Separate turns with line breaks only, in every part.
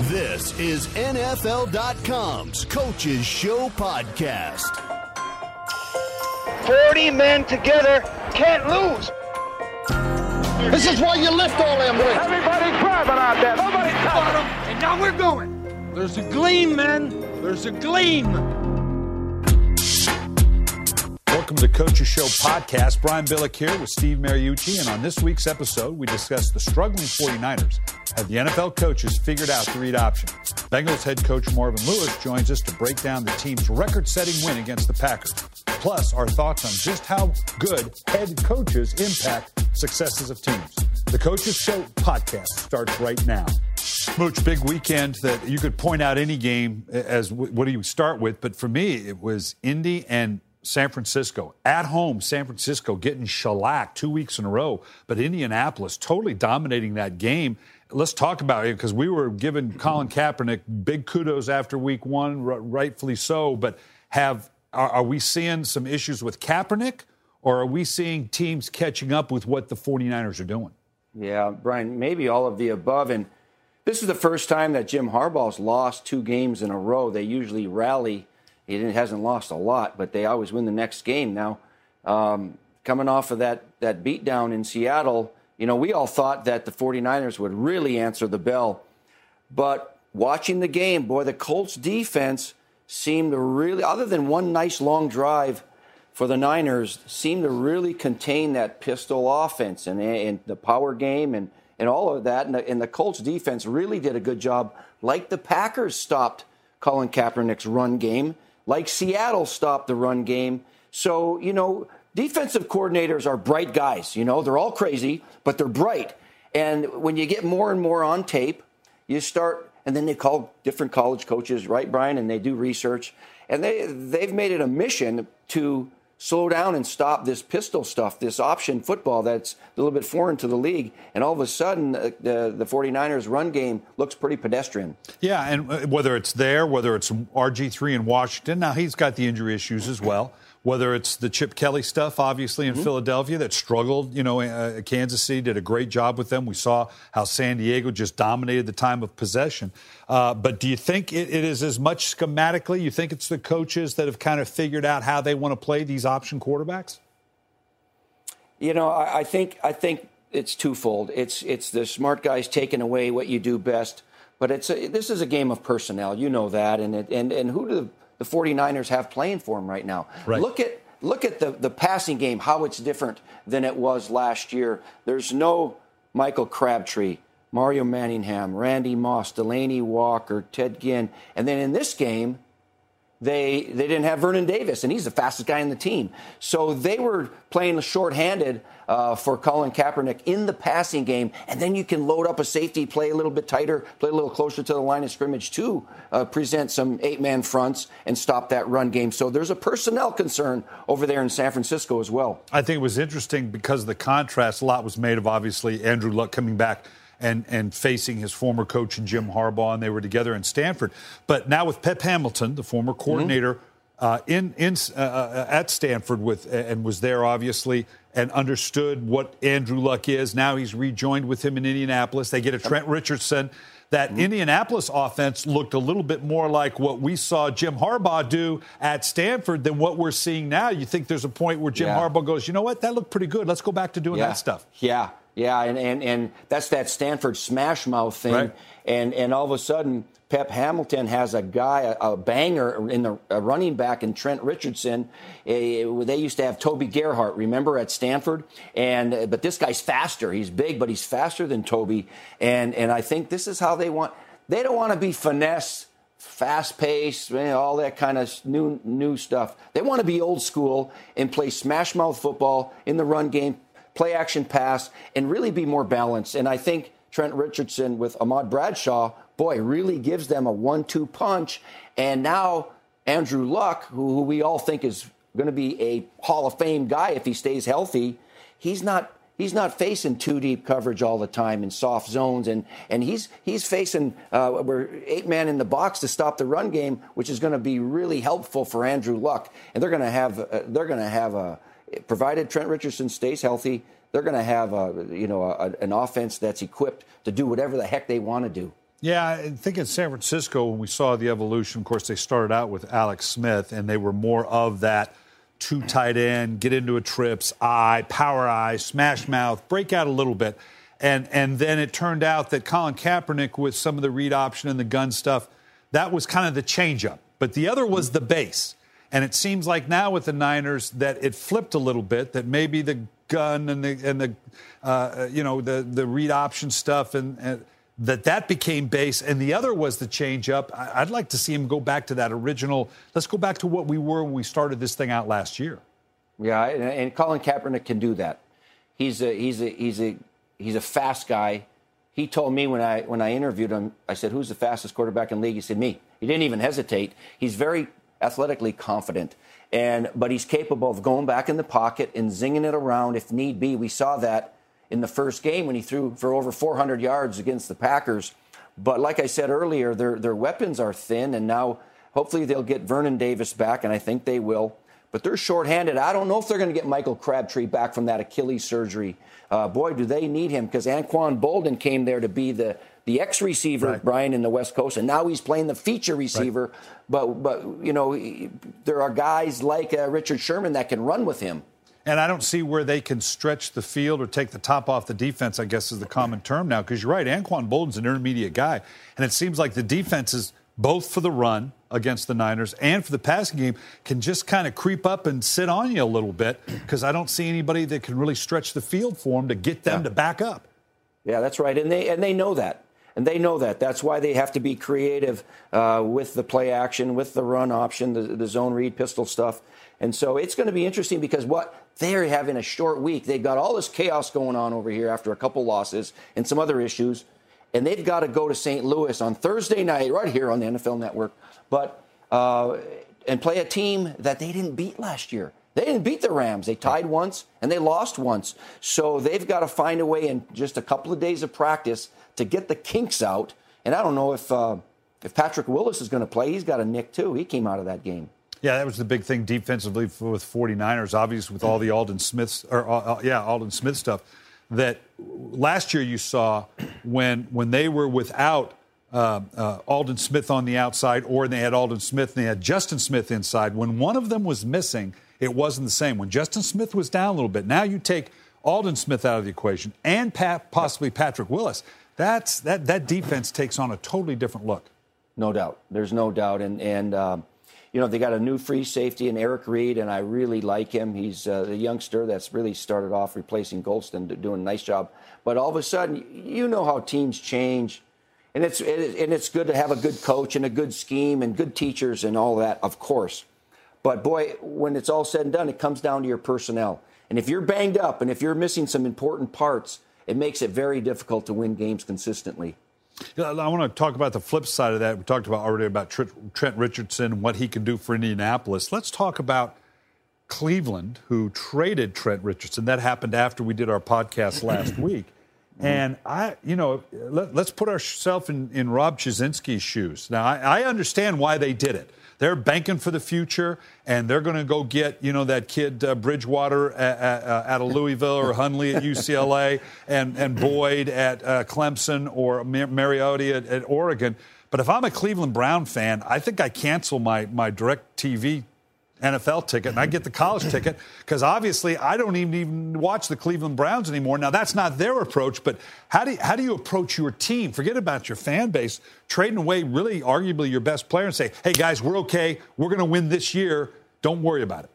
This is NFL.com's Coaches Show podcast.
40 men together can't lose.
This is why you lift all them weights.
Everybody grabbing out there. Nobody touching them.
And now we're going. There's a gleam, man. There's a gleam.
Welcome to Coaches Show podcast. Brian Billick here with Steve Mariucci. And on this week's episode, we discuss the struggling 49ers. Have the NFL coaches figured out the read option? Bengals head coach Marvin Lewis joins us to break down the team's record setting win against the Packers. Plus, our thoughts on just how good head coaches impact successes of teams. The Coaches Show podcast starts right now. Mooch, big weekend that you could point out any game as what do you start with, but for me, it was Indy and San Francisco. At home, San Francisco getting shellacked two weeks in a row, but Indianapolis totally dominating that game. Let's talk about it because we were giving Colin Kaepernick big kudos after week one, rightfully so. But have are, are we seeing some issues with Kaepernick, or are we seeing teams catching up with what the 49ers are doing?
Yeah, Brian, maybe all of the above. And this is the first time that Jim Harbaugh's lost two games in a row. They usually rally he hasn't lost a lot, but they always win the next game. Now, um, coming off of that, that beatdown in Seattle, you know, we all thought that the 49ers would really answer the bell. But watching the game, boy, the Colts defense seemed to really, other than one nice long drive for the Niners, seemed to really contain that pistol offense and, and the power game and, and all of that. And the, and the Colts defense really did a good job, like the Packers stopped Colin Kaepernick's run game like Seattle stopped the run game. So, you know, defensive coordinators are bright guys. You know, they're all crazy, but they're bright. And when you get more and more on tape, you start, and then they call different college coaches, right, Brian? And they do research. And they, they've made it a mission to slow down and stop this pistol stuff, this option football that's a little bit foreign to the league. And all of a sudden, uh, the, the 49ers run game looks pretty pedestrian.
Yeah, and uh, whether it's there, whether it's RG3 in Washington, now he's got the injury issues as well whether it's the Chip Kelly stuff, obviously in mm-hmm. Philadelphia that struggled. You know, uh, Kansas City did a great job with them. We saw how San Diego just dominated the time of possession. Uh, but do you think it, it is as much schematically? You think it's the coaches that have kind of figured out how they want to play these option quarterbacks?
You know, I, I think I think it's twofold. It's it's the smart guys taking away what you do best, but it's a, this is a game of personnel. You know that, and it, and and who do the the 49ers have playing for him right now. Right. Look at look at the, the passing game, how it's different than it was last year. There's no Michael Crabtree, Mario Manningham, Randy Moss, Delanie Walker, Ted Ginn. And then in this game, they they didn't have Vernon Davis, and he's the fastest guy in the team. So they were playing shorthanded uh, for Colin Kaepernick in the passing game, and then you can load up a safety, play a little bit tighter, play a little closer to the line of scrimmage to uh, present some eight-man fronts and stop that run game. So there's a personnel concern over there in San Francisco as well.
I think it was interesting because of the contrast. A lot was made of obviously Andrew Luck coming back and, and facing his former coach and Jim Harbaugh, and they were together in Stanford. But now with Pep Hamilton, the former mm-hmm. coordinator mm-hmm. uh, in, in uh, uh, at Stanford with and was there obviously and understood what Andrew Luck is. Now he's rejoined with him in Indianapolis. They get a Trent Richardson. That mm-hmm. Indianapolis offense looked a little bit more like what we saw Jim Harbaugh do at Stanford than what we're seeing now. You think there's a point where Jim yeah. Harbaugh goes, you know what, that looked pretty good. Let's go back to doing
yeah.
that stuff.
Yeah, yeah, and, and, and that's that Stanford smash mouth thing. Right. And, and all of a sudden, Pep Hamilton has a guy, a, a banger in the running back in Trent Richardson. they used to have Toby Gerhart, remember, at Stanford? And But this guy's faster. He's big, but he's faster than Toby. And, and I think this is how they want. They don't want to be finesse fast paced, all that kind of new new stuff. They want to be old school and play smash mouth football in the run game, play action pass, and really be more balanced. And I think Trent Richardson with Ahmad Bradshaw, boy, really gives them a one two punch. And now Andrew Luck, who, we all think is going to be a Hall of Fame guy if he stays healthy, he's not he's not facing two deep coverage all the time in soft zones, and and he's he's facing uh, we're eight man in the box to stop the run game, which is going to be really helpful for Andrew Luck, and they're going to have uh, they're going to have a provided Trent Richardson stays healthy, they're going to have a, you know a, an offense that's equipped to do whatever the heck they want to do.
Yeah, I think in San Francisco, when we saw the evolution, of course, they started out with Alex Smith, and they were more of that two tight end, get into a trips, eye, power eye, smash mouth, break out a little bit. And, and then it turned out that Colin Kaepernick, with some of the read option and the gun stuff, that was kind of the changeup. But the other was the base. And it seems like now with the Niners that it flipped a little bit, that maybe the gun and the, and the uh, you know, the, the read option stuff and, and that that became base, and the other was the changeup. I'd like to see him go back to that original. Let's go back to what we were when we started this thing out last year.
Yeah, and Colin Kaepernick can do that. He's a he's a he's a he's a fast guy. He told me when I when I interviewed him, I said, "Who's the fastest quarterback in the league?" He said, "Me." He didn't even hesitate. He's very athletically confident, and but he's capable of going back in the pocket and zinging it around if need be. We saw that in the first game when he threw for over 400 yards against the Packers. But like I said earlier, their their weapons are thin, and now hopefully they'll get Vernon Davis back, and I think they will. But they're shorthanded. I don't know if they're going to get Michael Crabtree back from that Achilles surgery. Uh, boy, do they need him because Anquan Boldin came there to be the the X receiver, right. Brian, in the West Coast, and now he's playing the feature receiver. Right. But but you know there are guys like uh, Richard Sherman that can run with him.
And I don't see where they can stretch the field or take the top off the defense, I guess is the common term now, because you're right. Anquan Boldin's an intermediate guy. And it seems like the defense is both for the run against the Niners and for the passing game can just kind of creep up and sit on you a little bit because I don't see anybody that can really stretch the field for them to get them yeah. to back up.
Yeah, that's right. And they, and they know that. And they know that. That's why they have to be creative uh, with the play action, with the run option, the, the zone read pistol stuff. And so it's going to be interesting because what they're having a short week. They've got all this chaos going on over here after a couple losses and some other issues. And they've got to go to St. Louis on Thursday night, right here on the NFL Network, but uh, and play a team that they didn't beat last year. They didn't beat the Rams. They tied once and they lost once. So they've got to find a way in just a couple of days of practice to get the kinks out. And I don't know if uh, if Patrick Willis is going to play. He's got a nick too. He came out of that game.
Yeah, that was the big thing defensively with 49ers, obviously with all the Aldon Smith, or uh, uh, yeah, Aldon Smith stuff. That last year you saw when when they were without uh, uh, Aldon Smith on the outside, or they had Aldon Smith and they had Justin Smith inside. When one of them was missing, it wasn't the same. When Justin Smith was down a little bit, now you take Aldon Smith out of the equation and Pat, possibly Patrick Willis. That's that that defense takes on a totally different look.
No doubt. There's no doubt, and and. Um, you know, they got a new free safety in Eric Reid, and I really like him. He's uh, the youngster that's really started off replacing Goldson, doing a nice job. But all of a sudden, you know how teams change, and it's and it's good to have a good coach and a good scheme and good teachers and all that, of course. But boy, when it's all said and done, it comes down to your personnel. And if you're banged up and if you're missing some important parts, it makes it very difficult to win games consistently.
I want to talk about the flip side of that. We talked about already about Trent Richardson and what he can do for Indianapolis. Let's talk about Cleveland, who traded Trent Richardson. That happened after we did our podcast last week. Mm-hmm. And I, you know, let, us put ourselves in, in Rob Chudzinski's shoes. Now, I, I understand why they did it. They're banking for the future, and they're going to go get you know that kid uh, Bridgewater at, at, Louisville or Hundley at UCLA, and and Boyd at uh, Clemson or Mar- Mariotti at, at Oregon. But if I'm a Cleveland Brown fan, I think I cancel my my DirecTV NFL ticket and I get the college ticket because obviously I don't even, even watch the Cleveland Browns anymore. Now, that's not their approach, but how do, you, how do you approach your team? Forget about your fan base, trading away really arguably your best player and say, hey, guys, we're okay. We're going to win this year. Don't worry about it.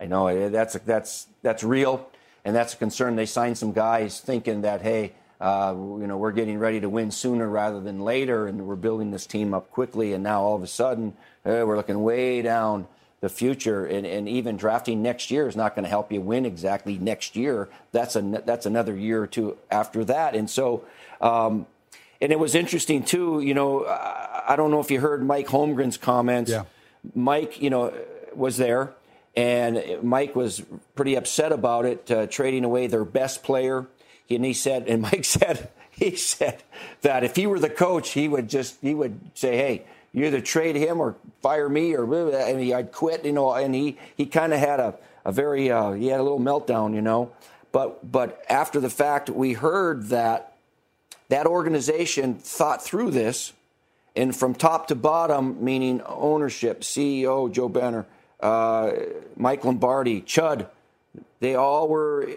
I know eh, that's, that's, that's real, and that's a concern. They signed some guys thinking that, hey, uh, you know, we're getting ready to win sooner rather than later, and we're building this team up quickly. And now all of a sudden, uh, we're looking way down the future and, and even drafting next year is not going to help you win exactly next year. That's a that's another year or two after that. And so, um, and it was interesting too. You know, I don't know if you heard Mike Holmgren's comments.
Yeah.
Mike, you know, was there, and Mike was pretty upset about it, uh, trading away their best player. And he said, and Mike said, he said that if he were the coach, he would just he would say, hey you either trade him or fire me or and he, I'd quit, you know. And he he kind of had a a very uh, he had a little meltdown, you know. But but after the fact, we heard that that organization thought through this, and from top to bottom, meaning ownership, CEO Joe Banner, uh, Mike Lombardi, Chud, they all were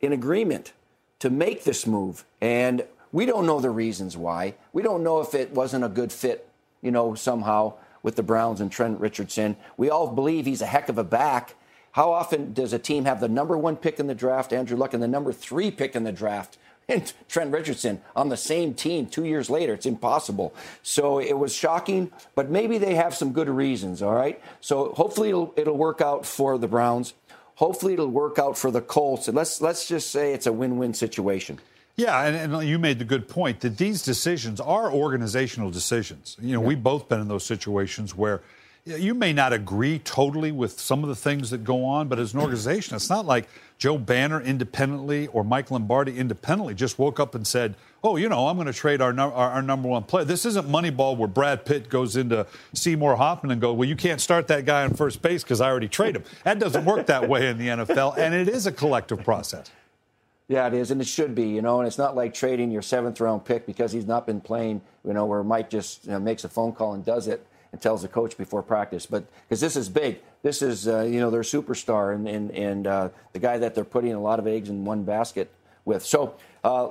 in agreement to make this move. And we don't know the reasons why. We don't know if it wasn't a good fit, you know, somehow with the Browns and Trent Richardson. We all believe he's a heck of a back. How often does a team have the number one pick in the draft, Andrew Luck, and the number three pick in the draft, and Trent Richardson on the same team two years later? It's impossible. So it was shocking, but maybe they have some good reasons, all right? So hopefully it'll, it'll work out for the Browns. Hopefully it'll work out for the Colts. And let's, let's just say it's a win win situation.
Yeah, and, and, you made the good point that these decisions are organizational decisions. You know, yeah. we've both been in those situations where you may not agree totally with some of the things that go on, but as an organization, it's not like Joe Banner independently or Mike Lombardi independently just woke up and said, "Oh, you know, I'm going to trade our, our, our number one player." This isn't Moneyball where Brad Pitt goes into Seymour Hoffman and go, "Well, you can't start that guy on first base because I already traded him." That doesn't work that way in the NFL, and it is a collective process.
Yeah, it is, and it should be, you know. And it's not like trading your seventh round pick because he's not been playing, you know, where Mike just you know, makes a phone call and does it and tells the coach before practice. But because this is big, this is uh, you know their superstar and and, and uh, the guy that they're putting a lot of eggs in one basket with. So. Uh,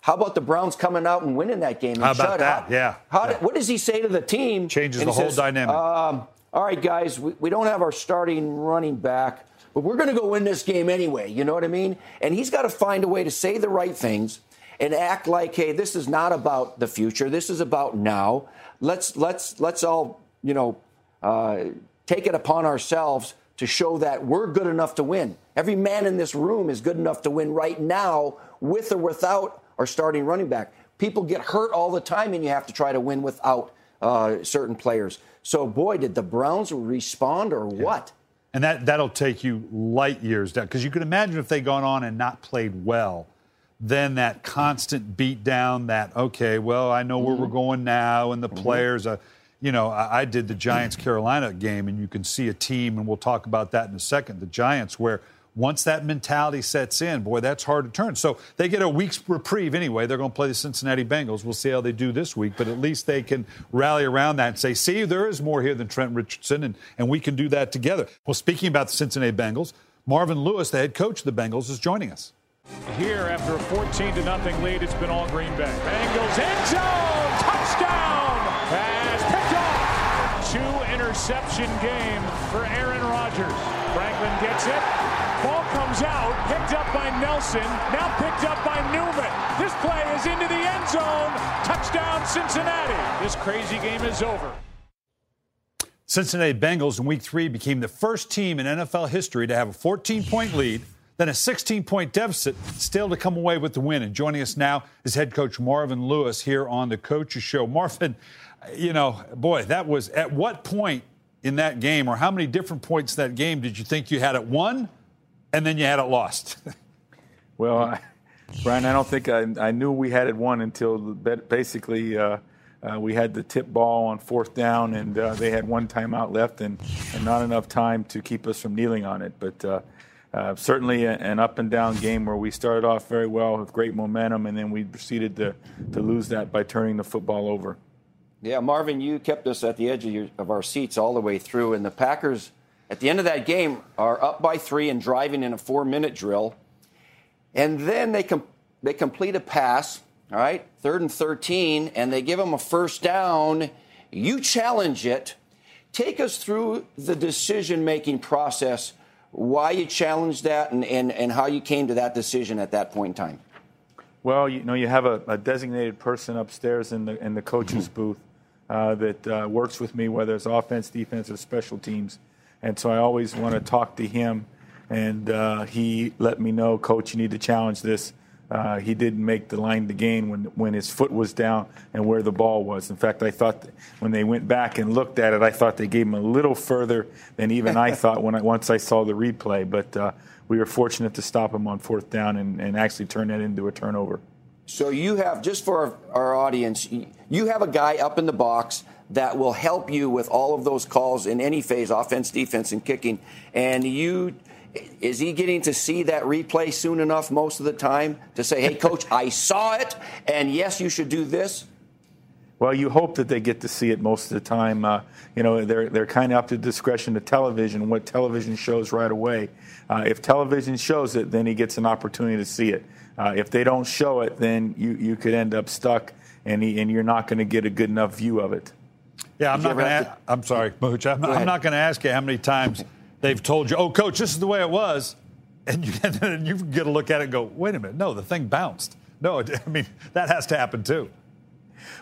how about the Browns coming out and winning that game?
How about that?
How,
yeah.
How
yeah.
Did, what does he say to the team?
Changes the whole
says,
dynamic.
Um, all right, guys, we, we don't have our starting running back but we're going to go win this game anyway. You know what I mean? And he's got to find a way to say the right things and act like, hey, this is not about the future. This is about now. Let's let's let's all you know uh, take it upon ourselves to show that we're good enough to win. Every man in this room is good enough to win right now, with or without our starting running back. People get hurt all the time, and you have to try to win without uh, certain players. So, boy, did the Browns respond or yeah. what?
And that, that'll take you light years down. Because you can imagine if they'd gone on and not played well, then that constant beat down, that, okay, well, I know where mm-hmm. we're going now, and the mm-hmm. players, uh, you know, I, I did the Giants Carolina game, and you can see a team, and we'll talk about that in a second, the Giants, where – once that mentality sets in, boy, that's hard to turn. So they get a week's reprieve anyway. They're going to play the Cincinnati Bengals. We'll see how they do this week, but at least they can rally around that and say, see, there is more here than Trent Richardson, and, and we can do that together. Well, speaking about the Cincinnati Bengals, Marvin Lewis, the head coach of the Bengals, is joining us.
Here, after a 14 to nothing lead, it's been all Green Bay. Bengals end zone, touchdown, pass picked off. Two interception game for Aaron Rodgers. Franklin gets it, comes out, picked up by Nelson, now picked up by Newman. This play is into the end zone. Touchdown, Cincinnati. This crazy game is over.
Cincinnati Bengals in week three became the first team in NFL history to have a 14 point lead, then a 16 point deficit, still to come away with the win. And joining us now is head coach Marvin Lewis here on the Coaches Show. Marvin, you know, boy, that was at what point in that game, or how many different points that game did you think you had it won? And then you had it lost.
well, I, Brian, I don't think I, I, knew we had it won until basically uh, uh, we had the tip ball on fourth down, and uh, they had one timeout left and, and, not enough time to keep us from kneeling on it. But uh, uh, certainly an up and down game where we started off very well with great momentum, and then we proceeded to, to lose that by turning the football over.
Yeah, Marvin, you kept us at the edge of, your, of our seats all the way through, and the Packers at the end of that game are up by three and driving in a four minute drill. And then they, com- they complete a pass, all right, third and 13, and they give them a first down. You challenge it. Take us through the decision making process, why you challenged that, and, and, and how you came to that decision at that point in time.
Well, you know, you have a, a designated person upstairs in the, in the coach's mm-hmm. booth uh, that uh, works with me, whether it's offense, defense, or special teams and so I always want to talk to him. And uh, he let me know, Coach, you need to challenge this. Uh, he didn't make the line to gain when when his foot was down and where the ball was. In fact, I thought when they went back and looked at it, I thought they gave him a little further than even I thought when I, once I saw the replay. But uh, we were fortunate to stop him on fourth down and, and actually turn that into a turnover.
So you have just for our, our audience, you have a guy up in the box that will help you with all of those calls in any phase, offense, defense, and kicking. And you is he getting to see that replay soon enough most of the time to say, hey, coach, I saw it, and yes, you should do this?
Well, you hope that they get to see it most of the time. Uh, you know, they're, they're kind of up to discretion to television, what television shows right away. Uh, if television shows it, then he gets an opportunity to see it. Uh, if they don't show it, then you, you could end up stuck, and, he, and you're not going to get a good enough view of it.
Yeah, I'm not going to. I'm sorry, Mooch. I'm, I'm not going to ask you how many times they've told you, "Oh, coach, this is the way it was," and you, and you get a look at it and go, "Wait a minute, no, the thing bounced." No, I mean that has to happen too.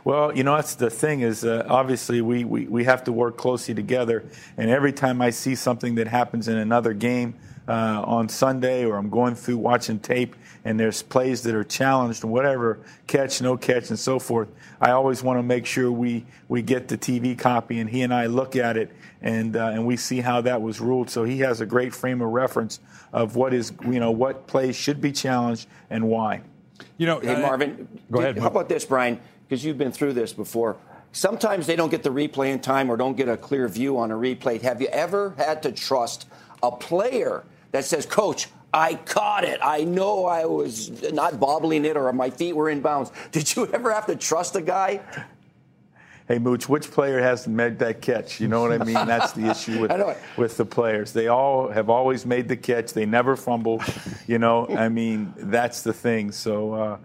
Well, you know, that's the thing is uh, obviously we, we, we have to work closely together. And every time I see something that happens in another game uh, on Sunday or I'm going through watching tape and there's plays that are challenged and whatever, catch, no catch, and so forth, I always want to make sure we, we get the TV copy and he and I look at it and, uh, and we see how that was ruled. So he has a great frame of reference of what is, you know, what plays should be challenged and why.
You know, hey, Marvin,
go ahead.
How about this, Brian? because you've been through this before. Sometimes they don't get the replay in time or don't get a clear view on a replay. Have you ever had to trust a player that says, Coach, I caught it. I know I was not bobbling it or my feet were in bounds. Did you ever have to trust a guy?
Hey, Mooch, which player hasn't made that catch? You know what I mean? That's the issue with, with the players. They all have always made the catch. They never fumble. You know, I mean, that's the thing. So, uh,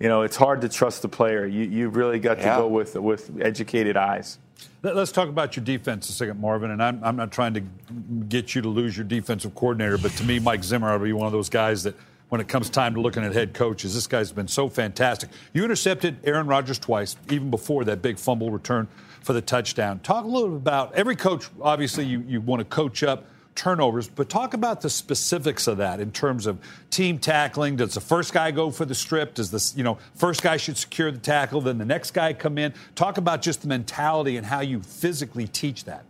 you know, it's hard to trust the player. You, you've really got yeah. to go with, with educated eyes.
Let's talk about your defense a second, Marvin. And I'm, I'm not trying to get you to lose your defensive coordinator, but to me, Mike Zimmer would be one of those guys that, when it comes time to looking at head coaches, this guy's been so fantastic. You intercepted Aaron Rodgers twice, even before that big fumble return for the touchdown. Talk a little bit about every coach, obviously, you, you want to coach up turnovers, but talk about the specifics of that in terms of team tackling. Does the first guy go for the strip? Does this, you know, first guy should secure the tackle, then the next guy come in? Talk about just the mentality and how you physically teach that.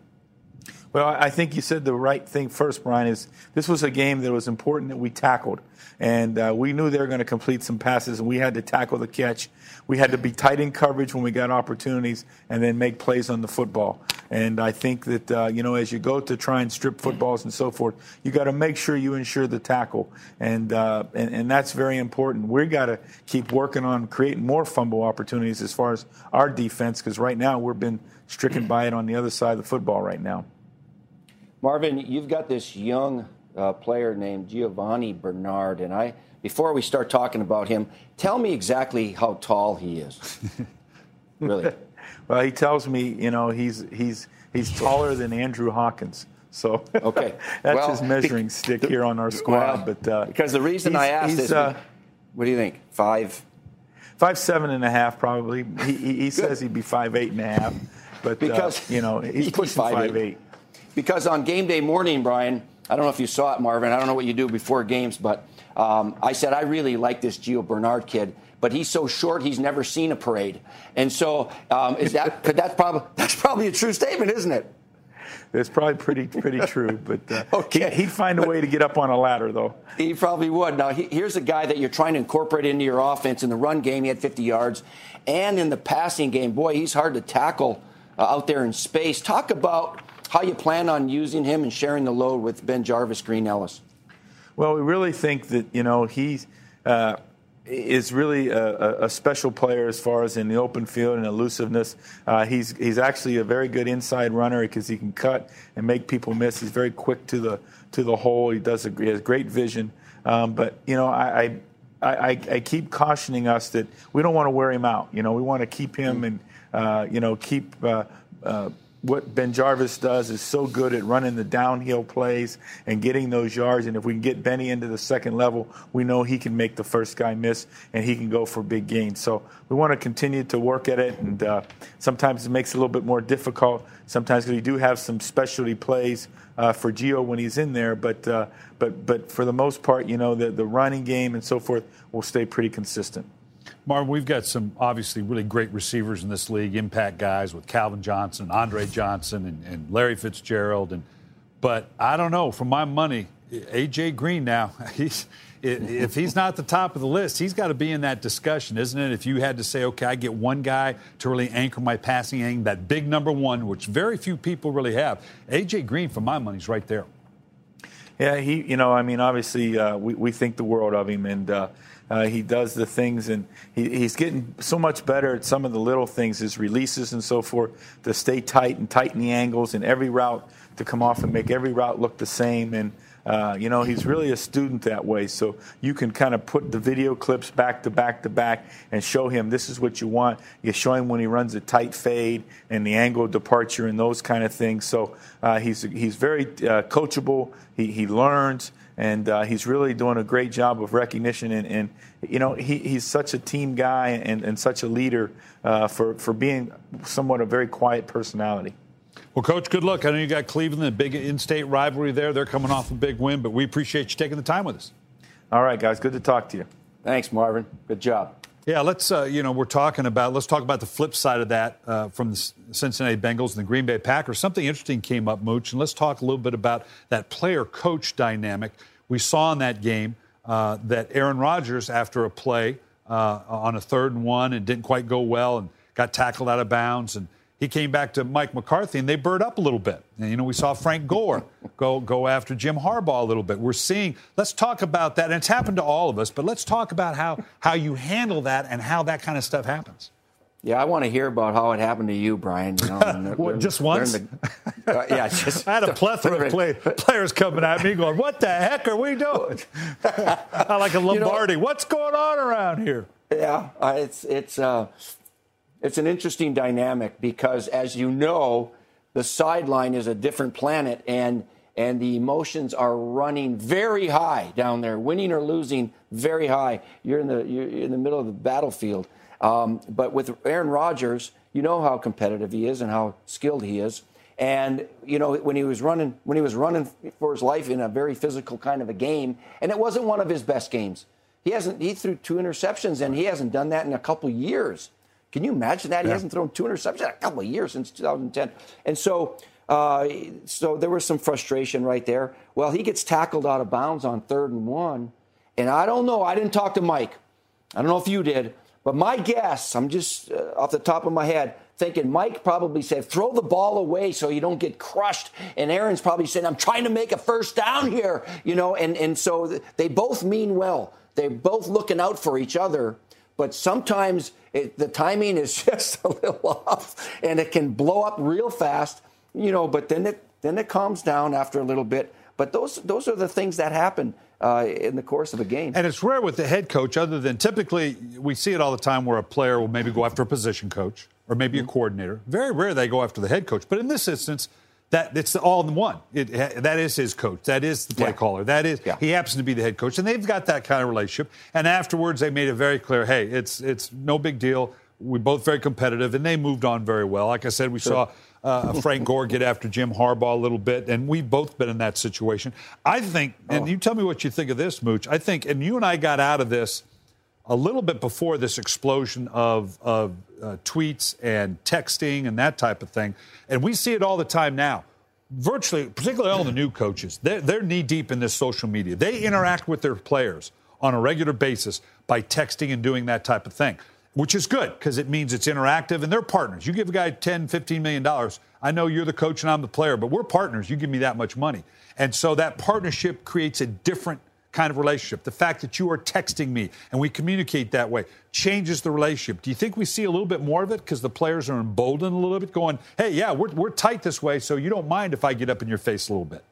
Well, I think you said the right thing first, Brian. Is this was a game that was important that we tackled, and uh, we knew they were going to complete some passes, and we had to tackle the catch. We had to be tight in coverage when we got opportunities, and then make plays on the football. And I think that uh, you know, as you go to try and strip footballs and so forth, you got to make sure you ensure the tackle, and, uh, and and that's very important. We got to keep working on creating more fumble opportunities as far as our defense, because right now we've been stricken by it on the other side of the football right now.
Marvin, you've got this young uh, player named Giovani Bernard, and I. Before we start talking about him, tell me exactly how tall he is. really.
well, he tells me, you know, he's he's he's taller than Andrew Hawkins. So
okay,
that's
well,
his measuring stick here on our squad.
Well,
but uh,
because the reason I asked is, uh, what do you think? Five,
five seven and a half, probably. He, he, he says he'd be five eight and a half, but uh, because uh, you know he's pushing five, five eight. eight
because on game day morning, Brian, I don't know if you saw it, Marvin. I don't know what you do before games, but um, I said I really like this Gio Bernard kid, but he's so short he's never seen a parade, and so um, is that could that's probably that's probably a true statement, isn't it?
It's probably pretty pretty true, but uh, okay. he, would find a way to get up on a ladder, though.
He probably would. Now, he, here's a guy that you're trying to incorporate into your offense. In the run game, he had 50 yards, and in the passing game, boy, he's hard to tackle uh, out there in space. Talk about how you plan on using him and sharing the load with Ben Jarvis Green Ellis?
Well, we really think that you know he uh, is really a, a, special player as far as in the open field and elusiveness. Uh, he's he's actually a very good inside runner because he can cut and make people miss. He's very quick to the to the hole. He does a, he has great vision. Um, but you know, I, I I, I, keep cautioning us that we don't want to wear him out. You know, we want to keep him and uh, you know keep uh, uh, what BenJarvus does is so good at running the downhill plays and getting those yards. And if we can get Benny into the second level, we know he can make the first guy miss and he can go for big gains. So we want to continue to work at it. And uh, sometimes it makes it a little bit more difficult. Sometimes we do have some specialty plays uh, for Gio when he's in there. But uh, but but for the most part, you know, the the running game and so forth will stay pretty consistent.
Marvin, we've got some obviously really great receivers in this league, impact guys with Calvin Johnson, Andre Johnson, and, and Larry Fitzgerald. And but I don't know. For my money, AJ Green now he's if he's not the top of the list, he's got to be in that discussion, isn't it? If you had to say, okay, I get one guy to really anchor my passing game, that big number one, which very few people really have, AJ Green, for my money, is right there.
Yeah, he, you know, I mean, obviously, uh, we, we think the world of him, and uh, uh, he does the things, and he, he's getting so much better at some of the little things, his releases and so forth, to stay tight and tighten the angles in every route to come off and make every route look the same. And uh, you know, he's really a student that way. So you can kind of put the video clips back to back to back and show him this is what you want. You show him when he runs a tight fade and the angle departure and those kind of things. So uh, he's he's very uh, coachable. He he learns. And uh, he's really doing a great job of recognition, and, and you know he, he's such a team guy and, and such a leader uh, for for being somewhat a very quiet personality.
Well, Coach, good luck. I know you got Cleveland, a big in state rivalry there. They're coming off a big win, but we appreciate you taking the time with us.
All right, guys. Good to talk to you.
Thanks, Marvin. Good job.
Yeah, let's, uh, you know, we're talking about, let's talk about the flip side of that uh, from the Cincinnati Bengals and the Green Bay Packers. Something interesting came up, Mooch, and let's talk a little bit about that player coach dynamic. We saw in that game uh, that Aaron Rodgers, after a play uh, on a third and one, and didn't quite go well and got tackled out of bounds and he came back to Mike McCarthy and they burred up a little bit. And, you know, we saw Frank Gore go, go after Jim Harbaugh a little bit. We're seeing, let's talk about that. And it's happened to all of us, but let's talk about how, how you handle that and how that kind of stuff happens.
Yeah, I want to hear about how it happened to you, Brian. You know,
what, just once?
The, uh, yeah, just.
I had a plethora of play, players coming at me going, "What the heck are we doing?" I like a Lombardi. You know, What's going on around here?
Yeah, uh, it's it's uh, it's an interesting dynamic because, as you know, the sideline is a different planet, and and the emotions are running very high down there, winning or losing, very high. You're in the you're in the middle of the battlefield. Um, but with Aaron Rodgers, you know how competitive he is and how skilled he is. And you know when he was running when he was running for his life in a very physical kind of a game, and it wasn't one of his best games. He hasn't he threw two interceptions, and he hasn't done that in a couple years. Can you imagine that? Yeah. He hasn't thrown two interceptions in a couple of years since 2010. And so, uh, so there was some frustration right there. Well, he gets tackled out of bounds on third and one. And I don't know. I didn't talk to Mike. I don't know if you did. But my guess, I'm just uh, off the top of my head, thinking Mike probably said, throw the ball away so you don't get crushed. And Aaron's probably saying, I'm trying to make a first down here, you know, and, and so they both mean well. They're both looking out for each other but sometimes it, the timing is just a little off and it can blow up real fast, you know, but then it, then it calms down after a little bit. But those, those are the things that happen uh, in the course of a game.
And it's rare with the head coach, other than typically we see it all the time where a player will maybe go after a position coach or maybe mm-hmm. a coordinator. Very rare they go after the head coach. But in this instance, that it's all in one. It, that is his coach. That is the play yeah. caller. That is yeah. he happens to be the head coach, and they've got that kind of relationship. And afterwards, they made it very clear, hey, it's it's no big deal. We're both very competitive, and they moved on very well. Like I said, we sure. saw uh, Frank Gore get after Jim Harbaugh a little bit, and we've both been in that situation. I think, and oh. you tell me what you think of this, Mooch. I think, and you and I got out of this a little bit before this explosion of, of uh, tweets and texting and that type of thing. And we see it all the time now. Virtually, particularly all the new coaches, they're, they're knee deep in this social media. They interact with their players on a regular basis by texting and doing that type of thing, which is good because it means it's interactive and they're partners. You give a guy 10, 15 million dollars. I know you're the coach and I'm the player, but we're partners. You give me that much money. And so that partnership creates a different kind of relationship. The fact that you are texting me and we communicate that way changes the relationship. Do you think we see a little bit more of it because the players are emboldened a little bit, going, hey, yeah, we're, we're tight this way, so you don't mind if I get up in your face a little bit?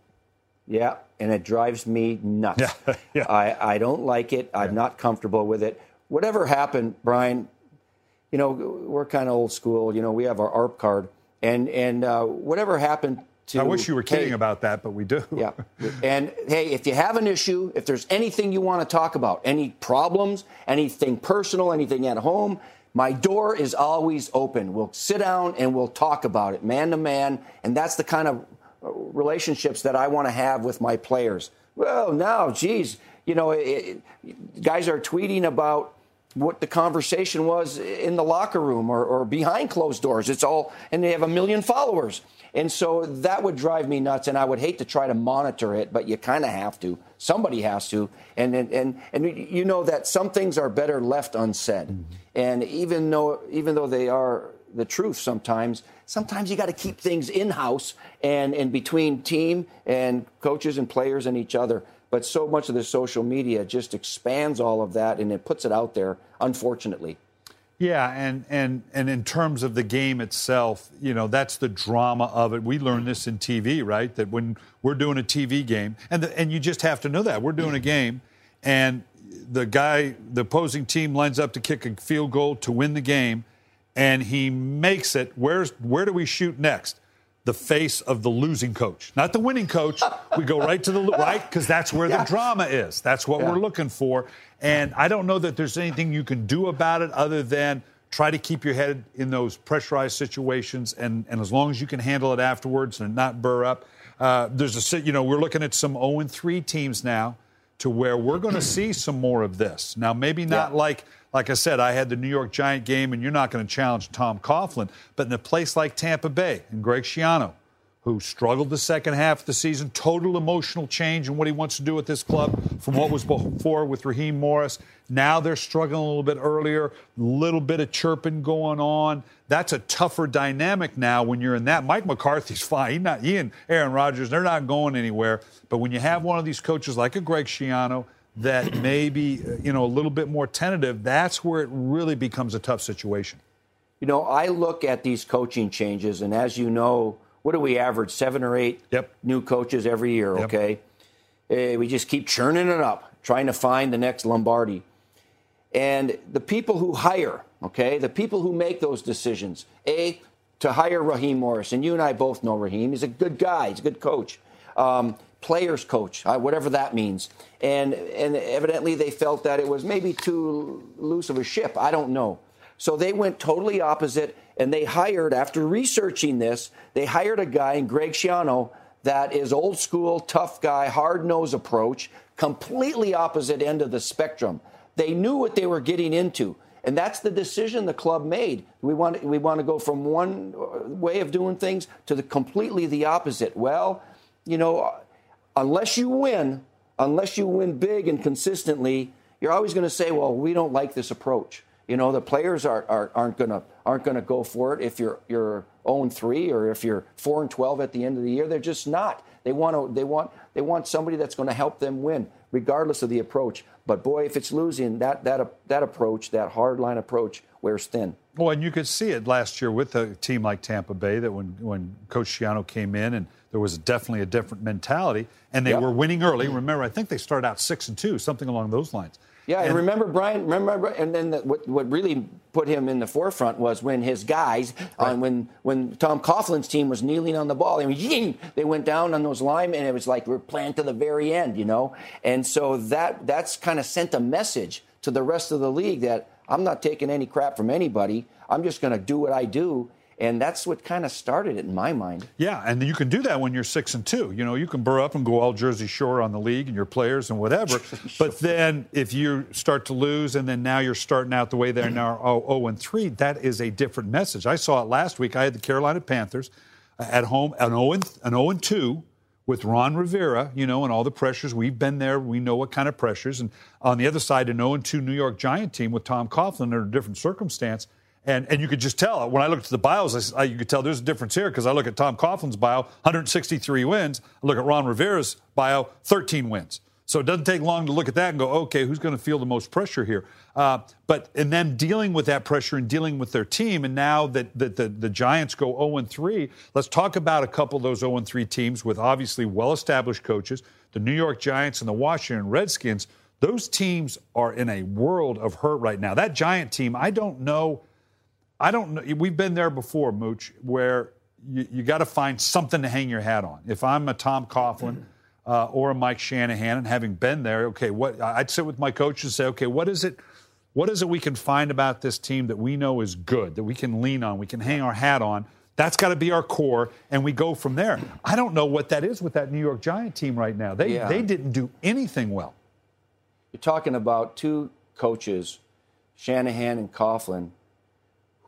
Yeah, and it drives me nuts. Yeah, yeah. I, I don't like it. I'm yeah. not comfortable with it. Whatever happened, Brian, you know, we're kind of old school. You know, we have our ARP card. And, and uh, whatever happened to.
I wish you were kidding hey, about that, but we do.
Yeah. And hey, if you have an issue, if there's anything you want to talk about, any problems, anything personal, anything at home, my door is always open. We'll sit down and we'll talk about it, man to man. And that's the kind of uh, relationships that I want to have with my players. Well, now, geez, you know, it, it, guys are tweeting about what the conversation was in the locker room or, or behind closed doors. It's all, and they have a million followers. And so that would drive me nuts, and I would hate to try to monitor it, but you kind of have to. Somebody has to, and and and, and you know that some things are better left unsaid. Mm-hmm. And even though even though they are the truth sometimes. Sometimes you got to keep things in house and, and between team and coaches and players and each other. But so much of the social media just expands all of that and it puts it out there, unfortunately.
Yeah, and, and and in terms of the game itself, you know, that's the drama of it. We learn this in TV, right? That when we're doing a TV game, and the, and you just have to know that we're doing a game, and the guy, the opposing team lines up to kick a field goal to win the game, and he makes it. Where's where do we shoot next? The face of the losing coach, not the winning coach. We go right to the right because that's where yeah. the drama is. That's what yeah. we're looking for. And I don't know that there's anything you can do about it other than try to keep your head in those pressurized situations. And, and as long as you can handle it afterwards and not burr up, uh, there's a you know we're looking at some 0 3 teams now to where we're going to see some more of this. Now, maybe not yeah. like like I said, I had the New York Giant game, and you're not going to challenge Tom Coughlin, but in a place like Tampa Bay and Greg Schiano, who struggled the second half of the season, total emotional change in what he wants to do with this club from what was before with Raheem Morris. Now they're struggling a little bit earlier, a little bit of chirping going on. That's a tougher dynamic now when you're in that. Mike McCarthy's fine. He, not, he and Aaron Rodgers, they're not going anywhere. But when you have one of these coaches like a Greg Schiano that may be, uh, you know, a little bit more tentative, that's where it really becomes a tough situation.
You know, I look at these coaching changes, and as you know, what do we average? Seven or eight
yep.
new coaches every year, yep. okay? Uh, we just keep churning it up, trying to find the next Lombardi. And the people who hire, okay, the people who make those decisions, A, to hire Raheem Morris, and you and I both know Raheem, he's a good guy, he's a good coach. Um, players coach, uh, whatever that means. And, and evidently they felt that it was maybe too loose of a ship. I don't know. So they went totally opposite, and they hired, after researching this, they hired a guy in Greg Schiano that is old school, tough guy, hard nose approach, completely opposite end of the spectrum. They knew what they were getting into. And that's the decision the club made. We want, we want to go from one uh, way of doing things to the completely the opposite. Well, you know, unless you win, unless you win big and consistently, you're always going to say, well, we don't like this approach. You know, the players are, are, aren't gonna aren't gonna go for it if you're you're 0 3 or if you're 4 and 12 at the end of the year. They're just not. They want to they want they want somebody that's going to help them win, regardless of the approach. But boy, if it's losing, that that that approach, that hard line approach, wears thin.
Well, and you could see it last year with a team like Tampa Bay that when when Coach Schiano came in and there was definitely a different mentality, and they yep. were winning early. Remember, I think they started out six and two, something along those lines.
Yeah, and, remember Brian. Remember, and then the, what, what really put him in the forefront was when his guys, uh, right. when when Tom Coughlin's team was kneeling on the ball, and ying, they went down on those linemen, and it was like we're playing to the very end, you know. And so that that's kind of sent a message to the rest of the league that I'm not taking any crap from anybody. I'm just going to do what I do and that's what kind of started it in my mind.
Yeah, and you can do that when you're six and two. You know, you can burr up and go all Jersey Shore on the league and your players and whatever. but then if you start to lose, and then now you're starting out the way they're now 0 and three, that is a different message. I saw it last week. I had the Carolina Panthers uh, at home an 0 and, an 0 and two with Ron Rivera, you know, and all the pressures. We've been there. We know what kind of pressures. And on the other side, an 0 2 New York Giant team with Tom Coughlin in a different circumstance. And, and you could just tell when I looked at the bios, I, you could tell there's a difference here because I look at Tom Coughlin's bio, 163 wins. I look at Ron Rivera's bio, 13 wins. So it doesn't take long to look at that and go, okay, who's going to feel the most pressure here? Uh, but and then dealing with that pressure and dealing with their team, and now that, that the, the Giants go 0 3, let's talk about a couple of those 0 3 teams with obviously well established coaches, the New York Giants and the Washington Redskins. Those teams are in a world of hurt right now. That Giant team, I don't know I don't know. We've been there before, Mooch, where you, you got to find something to hang your hat on. If I'm a Tom Coughlin uh, or a Mike Shanahan, and having been there, okay, what I'd sit with my coach and say, okay, what is it? What is it we can find about this team that we know is good, that we can lean on, we can hang our hat on? That's got to be our core, and we go from there. I don't know what that is with that New York Giant team right now. They yeah. they didn't do anything well.
You're talking about two coaches, Shanahan and Coughlin,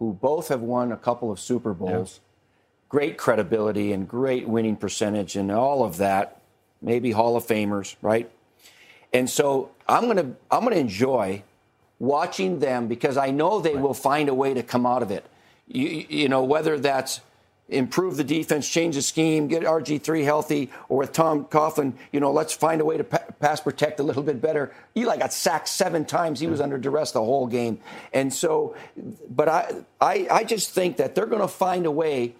who both have won a couple of Super Bowls, yeah. great credibility and great winning percentage and all of that, maybe Hall of Famers, right? And so I'm gonna I'm gonna enjoy watching them because I know they right. will find a way to come out of it. you, you know, whether that's improve the defense, change the scheme, get RG3 healthy, or with Tom Coughlin, you know, let's find a way to pa- pass protect a little bit better. Eli got sacked seven times. He was under duress the whole game. And so, but I, I, I just think that they're going to find a way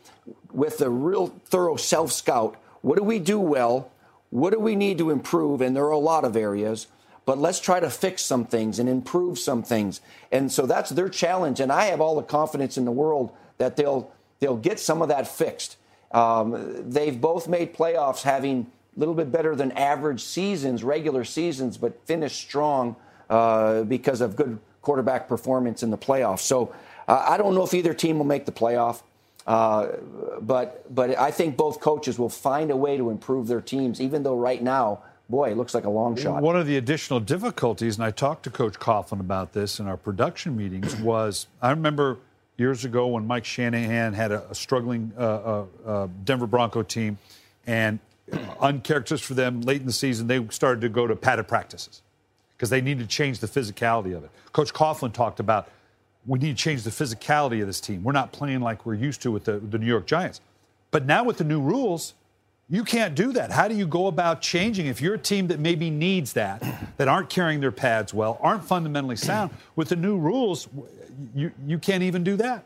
with a real thorough self scout. What do we do well? What do we need to improve? And there are a lot of areas but let's try to fix some things and improve some things. And so that's their challenge. And I have all the confidence in the world that they'll they'll get some of that fixed. Um, they've both made playoffs having a little bit better than average seasons, regular seasons, but finished strong uh, because of good quarterback performance in the playoffs. So uh, I don't know if either team will make the playoff. Uh, but but I think both coaches will find a way to improve their teams, even though right now, boy, it looks like a long shot.
One of the additional difficulties, and I talked to Coach Coughlin about this in our production meetings, was I remember years ago when Mike Shanahan had a, a struggling uh, uh, uh Denver Bronco team, and uncharacteristic for them late in the season, they started to go to padded practices because they needed to change the physicality of it. Coach Coughlin talked about we need to change the physicality of this team. We're not playing like we're used to with the, the New York Giants. But now with the new rules, you can't do that. How do you go about changing if you're a team that maybe needs that, that aren't carrying their pads well, aren't fundamentally sound? With the new rules, you, you can't even do that.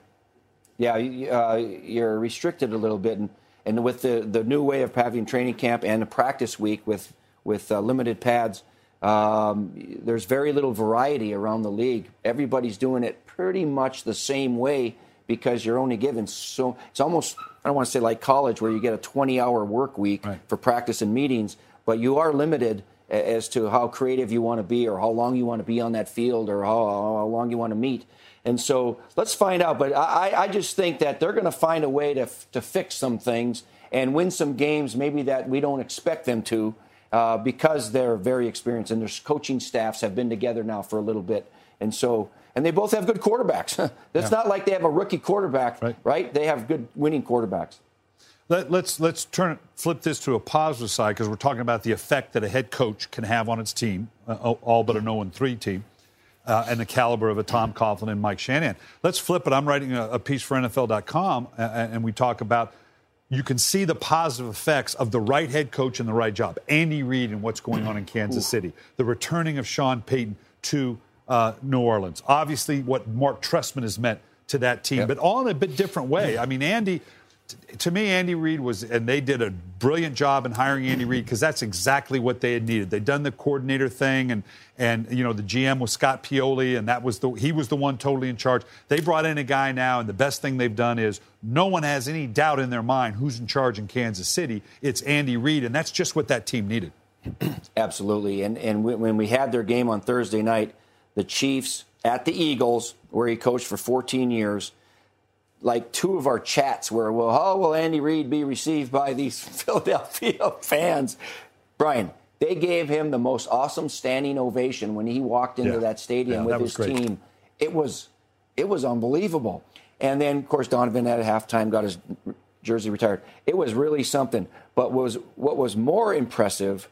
Yeah, uh, you're restricted a little bit. And, and with the, the new way of having training camp and a practice week with, with uh, limited pads, um, there's very little variety around the league. Everybody's doing it pretty much the same way because you're only given so it's almost I don't want to say like college where you get a 20 hour work week right. for practice and meetings, but you are limited as to how creative you want to be or how long you want to be on that field or how, how long you want to meet. And so let's find out. But I, I just think that they're going to find a way to, to fix some things and win some games maybe that we don't expect them to uh, because they're very experienced and their coaching staffs have been together now for a little bit. And so and they both have good quarterbacks. it's yeah. not like they have a rookie quarterback, right? right? They have good winning quarterbacks.
Let, us let's, let's turn flip this to a positive side because we're talking about the effect that a head coach can have on its team, uh, all but a 0 3 team, uh, and the caliber of a Tom Coughlin and Mike Shanahan. Let's flip it. I'm writing a, a piece for NFL.com, uh, and we talk about you can see the positive effects of the right head coach and the right job. Andy Reid and what's going on in Kansas City, the returning of Sean Payton to uh, New Orleans. Obviously, what Mark Trestman has meant to that team, yep. but all in a bit different way. I mean, Andy, to me, Andy Reid was, and they did a brilliant job in hiring Andy Reid because that's exactly what they had needed. They'd done the coordinator thing, and and you know the GM was Scott Pioli, and that was the he was the one totally in charge. They brought in a guy now, and the best thing they've done is no one has any doubt in their mind who's in charge in Kansas City. It's Andy Reid, and that's just what that team needed.
Absolutely, and and when we had their game on Thursday night the Chiefs at the Eagles, where he coached for 14 years. Like two of our chats where, well, how will Andy Reid be received by these Philadelphia fans? Brian, they gave him the most awesome standing ovation when he walked into yeah. that stadium yeah, with that his great. team. It was, it was unbelievable. And then, of course, Donovan at halftime got his jersey retired. It was really something. But was what was more impressive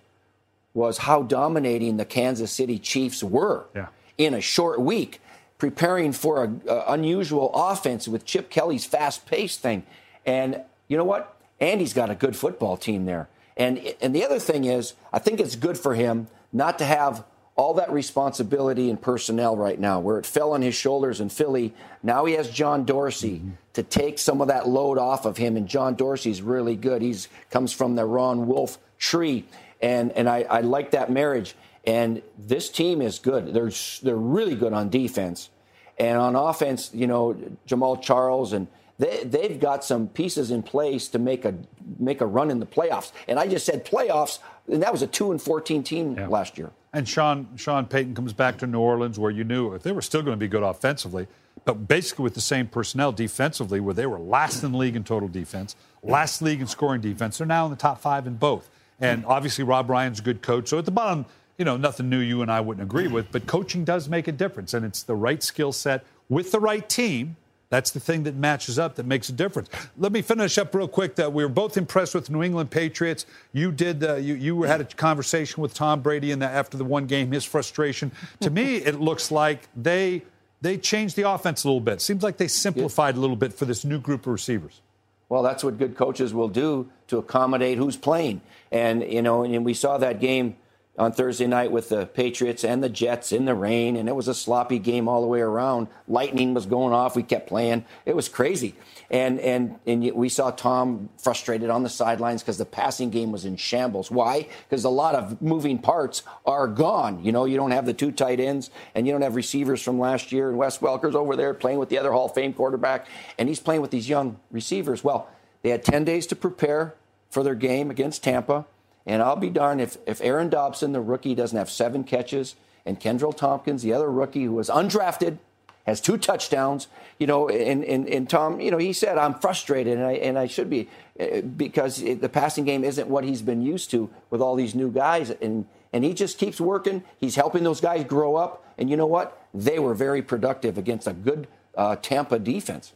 was how dominating the Kansas City Chiefs were. Yeah in a short week, preparing for an unusual offense with Chip Kelly's fast paced thing. And you know what? Andy's got a good football team there. And, and the other thing is, I think it's good for him not to have all that responsibility and personnel right now, where it fell on his shoulders in Philly. Now he has John Dorsey mm-hmm. to take some of that load off of him, and John Dorsey's really good. He's comes from the Ron Wolf tree, and and I, I like that marriage. And this team is good. They're they're really good on defense, and on offense, you know Jamaal Charles and they they've got some pieces in place to make a make a run in the playoffs. And I just said playoffs, and that was a two and fourteen team yeah. last year.
And Sean Sean Payton comes back to New Orleans, where you knew if they were still going to be good offensively, but basically with the same personnel defensively, where they were last in the league in total defense, last league in scoring defense. They're now in the top five in both. And obviously, Rob Ryan's a good coach. So at the bottom, you know, nothing new you and I wouldn't agree with, but coaching does make a difference, and it's the right skill set with the right team. That's the thing that matches up that makes a difference. Let me finish up real quick. That we were both impressed with New England Patriots. You did. Uh, you you had a conversation with Tom Brady in the, after the one game, his frustration. to me, it looks like they they changed the offense a little bit. Seems like they simplified a little bit for this new group of receivers.
Well, that's what good coaches will do to accommodate who's playing. And, you know, and we saw that game on Thursday night with the Patriots and the Jets in the rain, and it was a sloppy game all the way around. Lightning was going off. We kept playing. It was crazy. And and and we saw Tom frustrated on the sidelines because the passing game was in shambles. Why? Because a lot of moving parts are gone. You know, you don't have the two tight ends, and you don't have receivers from last year. And Wes Welker's over there playing with the other Hall of Fame quarterback, and he's playing with these young receivers. Well, they had 10 days to prepare for their game against Tampa. And I'll be darned if, if Aaron Dobson, the rookie, doesn't have seven catches, and Kenbrell Thompkins, the other rookie who was undrafted, has two touchdowns. You know, and, and, and Tom, you know, he said, I'm frustrated, and I, and I should be, uh, because the passing game isn't what he's been used to with all these new guys. And, and he just keeps working. He's helping those guys grow up. And you know what? They were very productive against a good uh, Tampa defense.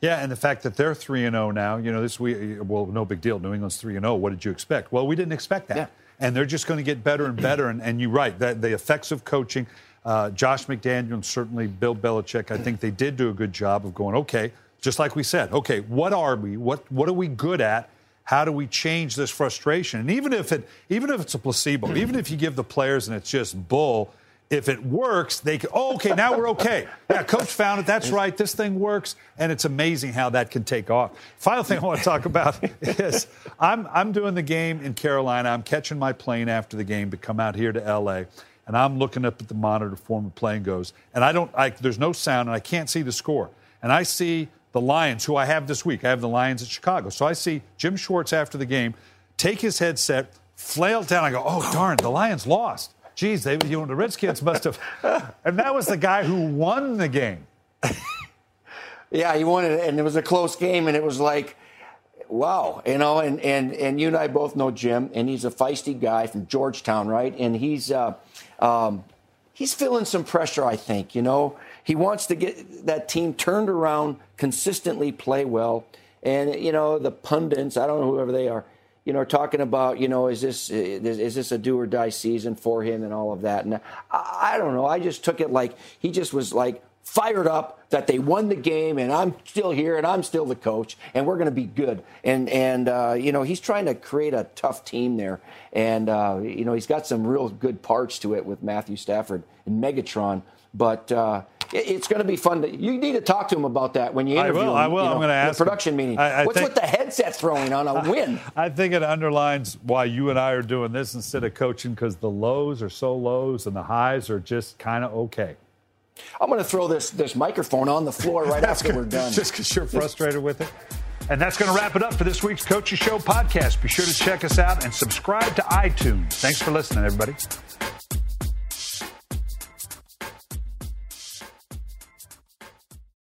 Yeah, and the fact that they're three and zero oh now, you know, this we well, no big deal. New England's three and zero. What did you expect? Well, we didn't expect that, yeah. and they're just going to get better and better. And, and you're right, that the effects of coaching, uh, Josh McDaniel and certainly Bill Belichick, I think they did do a good job of going. Okay, just like we said, okay, what are we? What what are we good at? How do we change this frustration? And even if it even if it's a placebo, even if you give the players and it's just bull if it works, they can, oh, okay, now we're okay. Yeah, coach found it. That's right. This thing works. And it's amazing how that can take off. Final thing I want to talk about is I'm, I'm doing the game in Carolina. I'm catching my plane after the game to come out here to LA. And I'm looking up at the monitor for when the plane goes. And I don't, I, there's no sound and I can't see the score. And I see the Lions, who I have this week. I have the Lions at Chicago. So I see Jim Schwartz after the game take his headset, flail down. I go, oh, darn, the Lions lost geez, they, you know, the Redskins must have. and that was the guy who won the game.
yeah, he won it, and it was a close game, and it was like, wow, you know, and, and, and you and I both know Jim, and he's a feisty guy from Georgetown, right? And he's, uh, um, he's feeling some pressure, I think, you know. He wants to get that team turned around, consistently play well. And, you know, the pundits, I don't know whoever they are, you know, talking about, you know, is this is this a do or die season for him and all of that. And I, I don't know. I just took it like he just was like fired up that they won the game and I'm still here and I'm still the coach and we're going to be good. And and uh, you know he's trying to create a tough team there, and uh, you know he's got some real good parts to it with Matthew Stafford and Megatron, but. Uh, it's going to be fun. To, you need to talk to him about that when you interview
I will.
him.
I will.
You know,
I'm going to ask.
The production
him.
meeting.
I, I
What's
think,
with the headset throwing on a win?
I think it underlines why you and I are doing this instead of coaching because the lows are so lows and the highs are just kind of okay.
I'm going to throw this this microphone on the floor right after we're done.
Just because you're frustrated with it. And that's going to wrap it up for this week's Coaches Show podcast. Be sure to check us out and subscribe to iTunes. Thanks for listening, everybody.